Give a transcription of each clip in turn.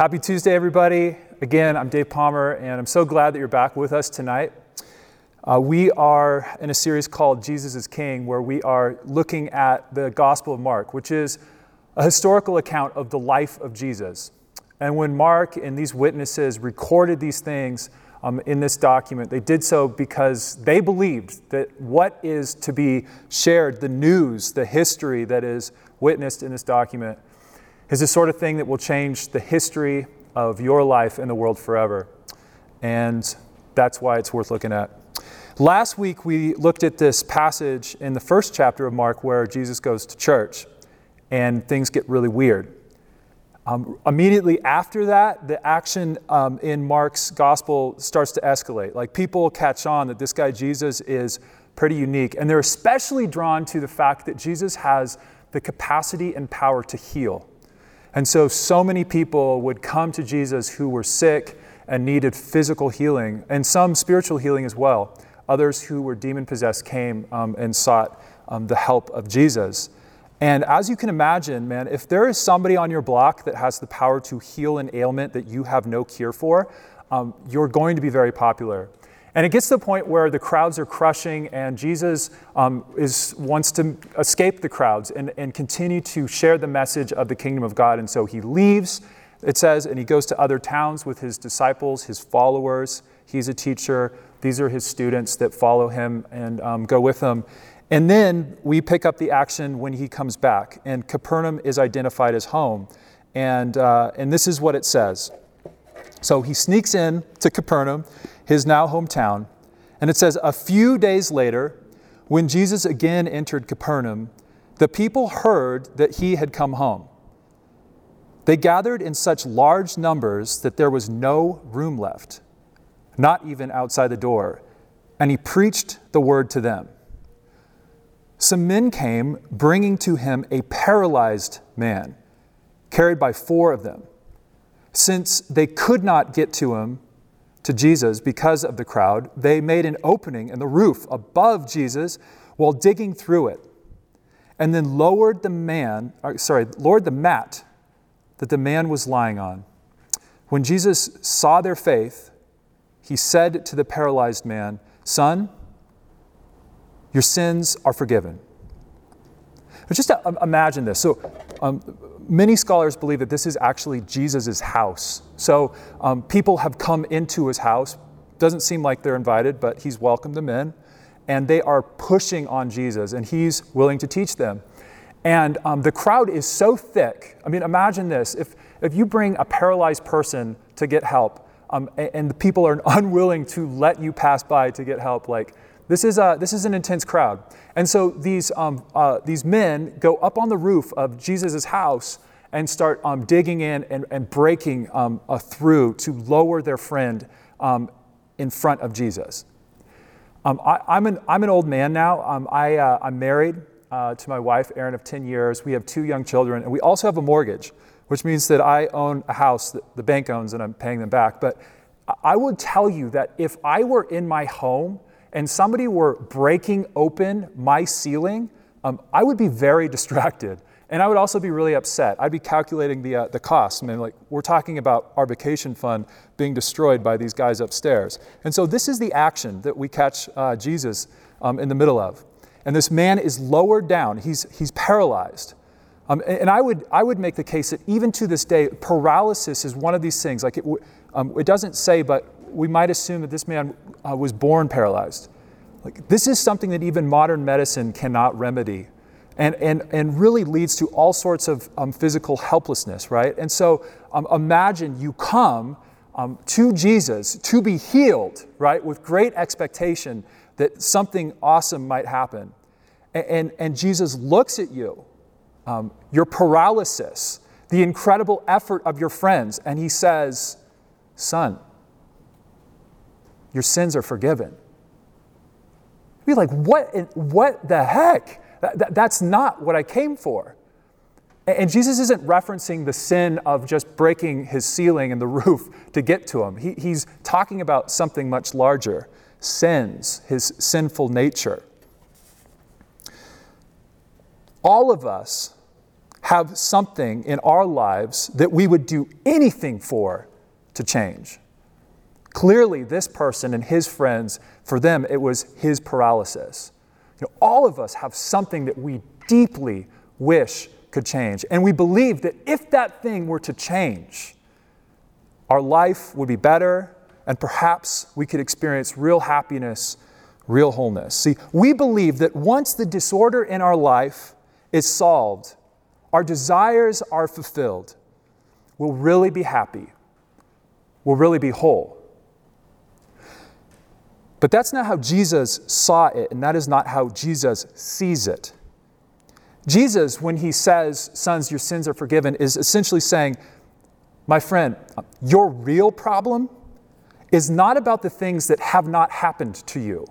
Happy Tuesday, everybody. Again, I'm Dave Pommer, and I'm so glad that you're back with us tonight. Uh, we are in a series called Jesus is King, where we are looking at the Gospel of Mark, which is a historical account of the life of Jesus. And when Mark and these witnesses recorded these things um, in this document, they did so because they believed that what is to be shared, the news, the history that is witnessed in this document, is the sort of thing that will change the history of your life and the world forever. And that's why it's worth looking at. Last week, we looked at this passage in the first chapter of Mark where Jesus goes to church and things get really weird. Um, immediately after that, the action um, in Mark's gospel starts to escalate. Like people catch on that this guy Jesus is pretty unique, and they're especially drawn to the fact that Jesus has the capacity and power to heal. And so, so many people would come to Jesus who were sick and needed physical healing, and some spiritual healing as well. Others who were demon possessed came um, and sought um, the help of Jesus. And as you can imagine, man, if there is somebody on your block that has the power to heal an ailment that you have no cure for, um, you're going to be very popular. And it gets to the point where the crowds are crushing, and Jesus um, is, wants to escape the crowds and, and continue to share the message of the kingdom of God. And so he leaves, it says, and he goes to other towns with his disciples, his followers. He's a teacher. These are his students that follow him and um, go with him. And then we pick up the action when he comes back, and Capernaum is identified as home. And, uh, and this is what it says. So he sneaks in to Capernaum his now hometown. And it says, A few days later, when Jesus again entered Capernaum, the people heard that he had come home. They gathered in such large numbers that there was no room left, not even outside the door, and he preached the word to them. Some men came bringing to him a paralyzed man, carried by four of them. Since they could not get to him to Jesus because of the crowd, they made an opening in the roof above Jesus while digging through it, and then lowered the man, uh, sorry, lowered the mat that the man was lying on. When Jesus saw their faith, he said to the paralyzed man, Son, your sins are forgiven. Just imagine this. So, um, many scholars believe that this is actually Jesus' house. So um, people have come into his house. Doesn't seem like they're invited, but he's welcomed them in. And they are pushing on Jesus, and he's willing to teach them. And um, the crowd is so thick. I mean, imagine this if, if you bring a paralyzed person to get help, um, and, and the people are unwilling to let you pass by to get help, like, this is, a, this is an intense crowd. And so these, um, uh, these men go up on the roof of Jesus' house and start um, digging in and, and breaking um, through to lower their friend um, in front of Jesus. Um, I, am an, I'm an old man now. Um, I, uh, I'm married uh, to my wife, Erin, of 10 years. We have two young children, and we also have a mortgage, which means that I own a house that the bank owns and I'm paying them back. But I would tell you that if I were in my home, and somebody were breaking open my ceiling, um, I would be very distracted. And I would also be really upset. I'd be calculating the, uh, the cost. I mean, like, we're talking about our vacation fund being destroyed by these guys upstairs. And so, this is the action that we catch uh, Jesus um, in the middle of. And this man is lowered down, he's, he's paralyzed. Um, and I would, I would make the case that even to this day, paralysis is one of these things. Like, it, um, it doesn't say, but we might assume that this man uh, was born paralyzed. Like, this is something that even modern medicine cannot remedy and, and, and really leads to all sorts of um, physical helplessness, right? And so um, imagine you come um, to Jesus to be healed, right, with great expectation that something awesome might happen. And, and, and Jesus looks at you, um, your paralysis, the incredible effort of your friends, and he says, Son, your sins are forgiven. Be like, what, what the heck? That, that, that's not what I came for. And Jesus isn't referencing the sin of just breaking his ceiling and the roof to get to him. He, he's talking about something much larger sins, his sinful nature. All of us have something in our lives that we would do anything for to change. Clearly, this person and his friends, for them, it was his paralysis. You know, all of us have something that we deeply wish could change. And we believe that if that thing were to change, our life would be better, and perhaps we could experience real happiness, real wholeness. See, we believe that once the disorder in our life is solved, our desires are fulfilled, we'll really be happy, we'll really be whole. But that's not how Jesus saw it, and that is not how Jesus sees it. Jesus, when he says, Sons, your sins are forgiven, is essentially saying, My friend, your real problem is not about the things that have not happened to you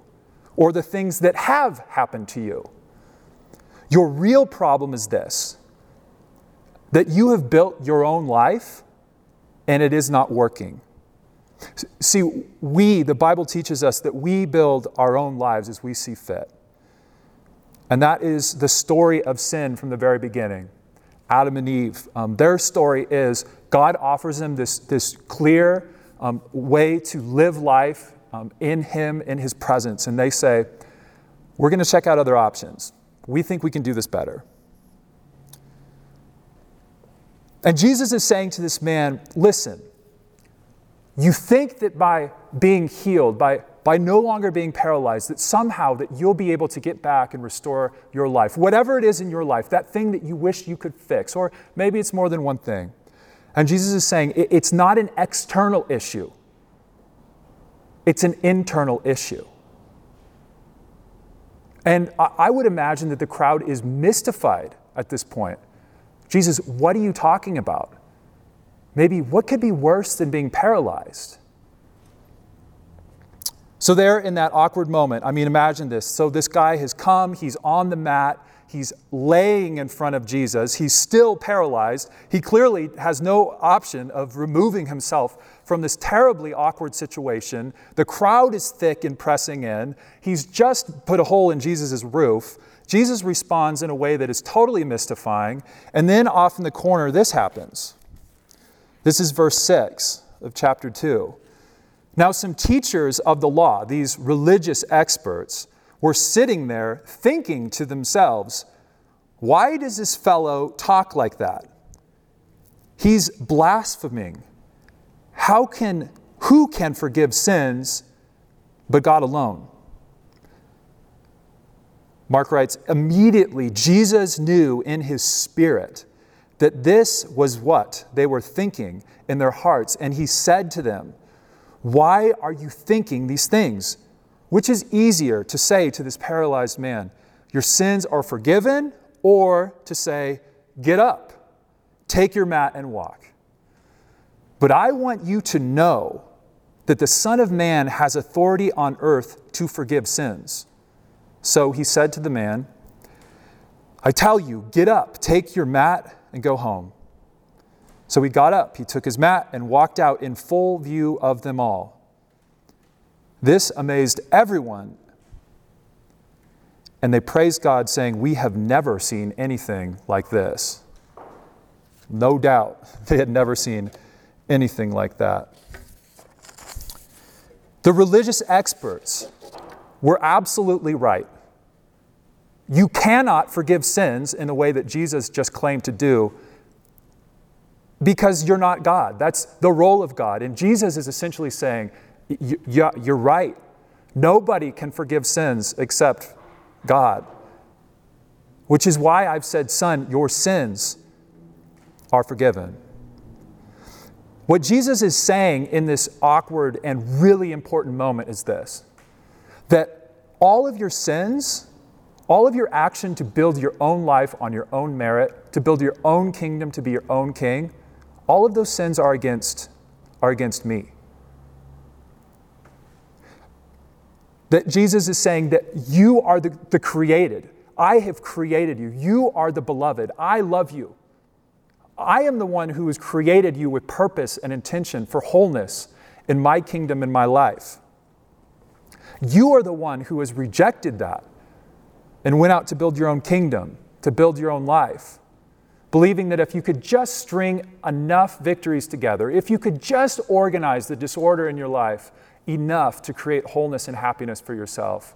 or the things that have happened to you. Your real problem is this that you have built your own life and it is not working. See, we, the Bible teaches us that we build our own lives as we see fit. And that is the story of sin from the very beginning. Adam and Eve, um, their story is God offers them this, this clear um, way to live life um, in Him, in His presence. And they say, We're going to check out other options. We think we can do this better. And Jesus is saying to this man, Listen, you think that by being healed, by, by no longer being paralyzed, that somehow that you'll be able to get back and restore your life. Whatever it is in your life, that thing that you wish you could fix, or maybe it's more than one thing. And Jesus is saying it, it's not an external issue. It's an internal issue. And I would imagine that the crowd is mystified at this point. Jesus, what are you talking about? Maybe what could be worse than being paralyzed? So, there in that awkward moment, I mean, imagine this. So, this guy has come, he's on the mat, he's laying in front of Jesus, he's still paralyzed. He clearly has no option of removing himself from this terribly awkward situation. The crowd is thick and pressing in. He's just put a hole in Jesus' roof. Jesus responds in a way that is totally mystifying. And then off in the corner, this happens. This is verse 6 of chapter 2. Now, some teachers of the law, these religious experts, were sitting there thinking to themselves, why does this fellow talk like that? He's blaspheming. How can, who can forgive sins but God alone? Mark writes, immediately Jesus knew in his spirit that this was what they were thinking in their hearts. And he said to them, Why are you thinking these things? Which is easier to say to this paralyzed man, Your sins are forgiven, or to say, Get up, take your mat, and walk? But I want you to know that the Son of Man has authority on earth to forgive sins. So he said to the man, I tell you, get up, take your mat, and go home. So he got up, he took his mat, and walked out in full view of them all. This amazed everyone. And they praised God, saying, We have never seen anything like this. No doubt they had never seen anything like that. The religious experts were absolutely right. You cannot forgive sins in the way that Jesus just claimed to do because you're not God. That's the role of God. And Jesus is essentially saying, You're right. Nobody can forgive sins except God. Which is why I've said, Son, your sins are forgiven. What Jesus is saying in this awkward and really important moment is this that all of your sins all of your action to build your own life on your own merit, to build your own kingdom, to be your own king, all of those sins are against, are against me. That Jesus is saying that you are the, the created. I have created you. You are the beloved. I love you. I am the one who has created you with purpose and intention for wholeness in my kingdom in my life. You are the one who has rejected that and went out to build your own kingdom, to build your own life. believing that if you could just string enough victories together, if you could just organize the disorder in your life enough to create wholeness and happiness for yourself,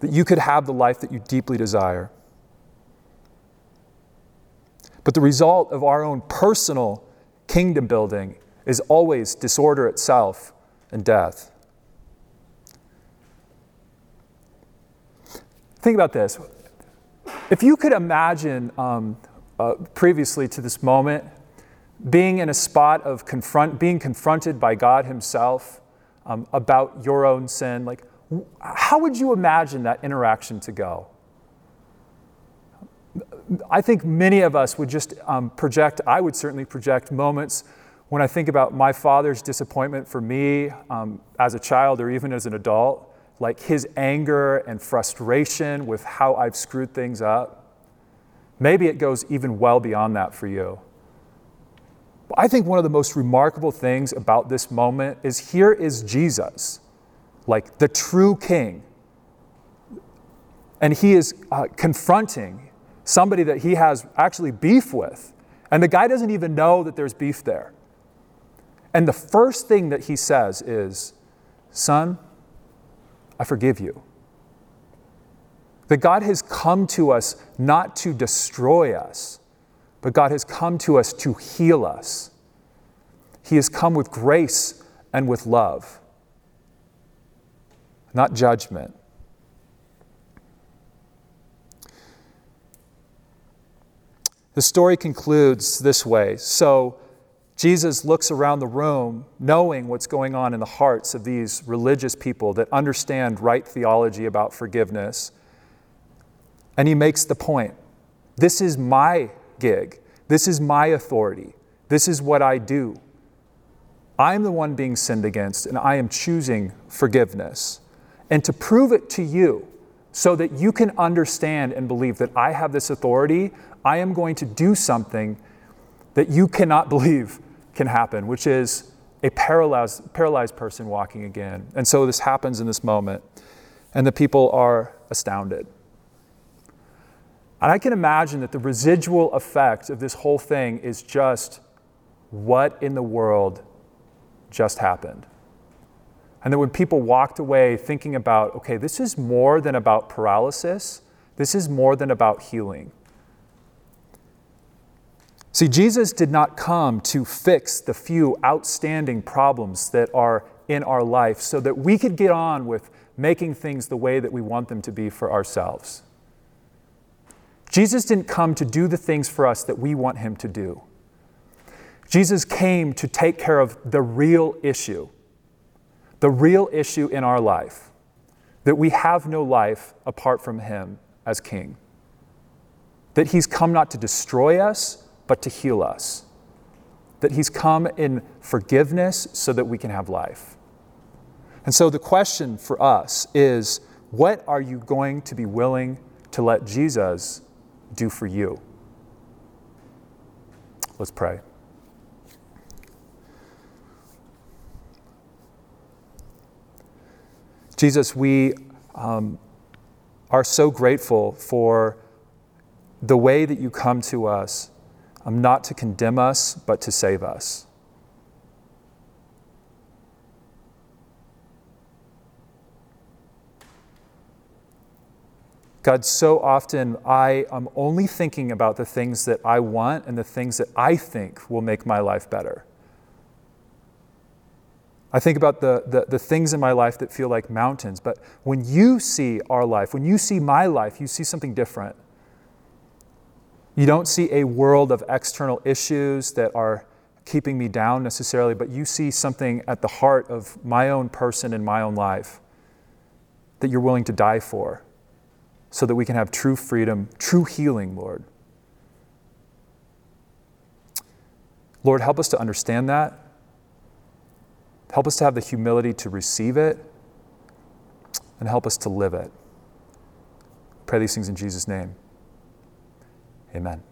that you could have the life that you deeply desire. But the result of our own personal kingdom building is always disorder itself and death. Think about this. If you could imagine um, uh, previously to this moment, being in a spot of confront, being confronted by God Himself um, about your own sin, like, how would you imagine that interaction to go? I think many of us would just um, project, I would certainly project moments when I think about my father's disappointment for me um, as a child or even as an adult, like his anger and frustration with how I've screwed things up. Maybe it goes even well beyond that for you. But I think one of the most remarkable things about this moment is here is Jesus, like the true king. And he is uh, confronting somebody that he has actually beef with. And the guy doesn't even know that there's beef there. And the first thing that he says is, Son, I forgive you. That God has come to us not to destroy us, but God has come to us to heal us. He has come with grace and with love, not judgment. The story concludes this way. So Jesus looks around the room, knowing what's going on in the hearts of these religious people that understand right theology about forgiveness. And he makes the point this is my gig, this is my authority, this is what I do. I'm the one being sinned against, and I am choosing forgiveness. And to prove it to you, so that you can understand and believe that I have this authority, I am going to do something that you cannot believe can happen, which is a paralyzed, paralyzed person walking again. And so this happens in this moment, and the people are astounded. And I can imagine that the residual effect of this whole thing is just what in the world just happened. And that when people walked away thinking about, okay, this is more than about paralysis, this is more than about healing. See, Jesus did not come to fix the few outstanding problems that are in our life so that we could get on with making things the way that we want them to be for ourselves. Jesus didn't come to do the things for us that we want him to do. Jesus came to take care of the real issue, the real issue in our life, that we have no life apart from him as king. That he's come not to destroy us, but to heal us. That he's come in forgiveness so that we can have life. And so the question for us is what are you going to be willing to let Jesus do for you? Let's pray. Jesus, we um, are so grateful for the way that you come to us, um, not to condemn us, but to save us. God, so often I am only thinking about the things that I want and the things that I think will make my life better. I think about the, the, the, things in my life that feel like mountains, but when you see our life, when you see my life, you see something different. You don't see a world of external issues that are keeping me down necessarily, but you see something at the heart of my own person and my own life that you're willing to die for so that we can have true freedom, true healing, Lord. Lord, help us to understand that. Help us to have the humility to receive it and help us to live it. Pray these things in Jesus' name. Amen.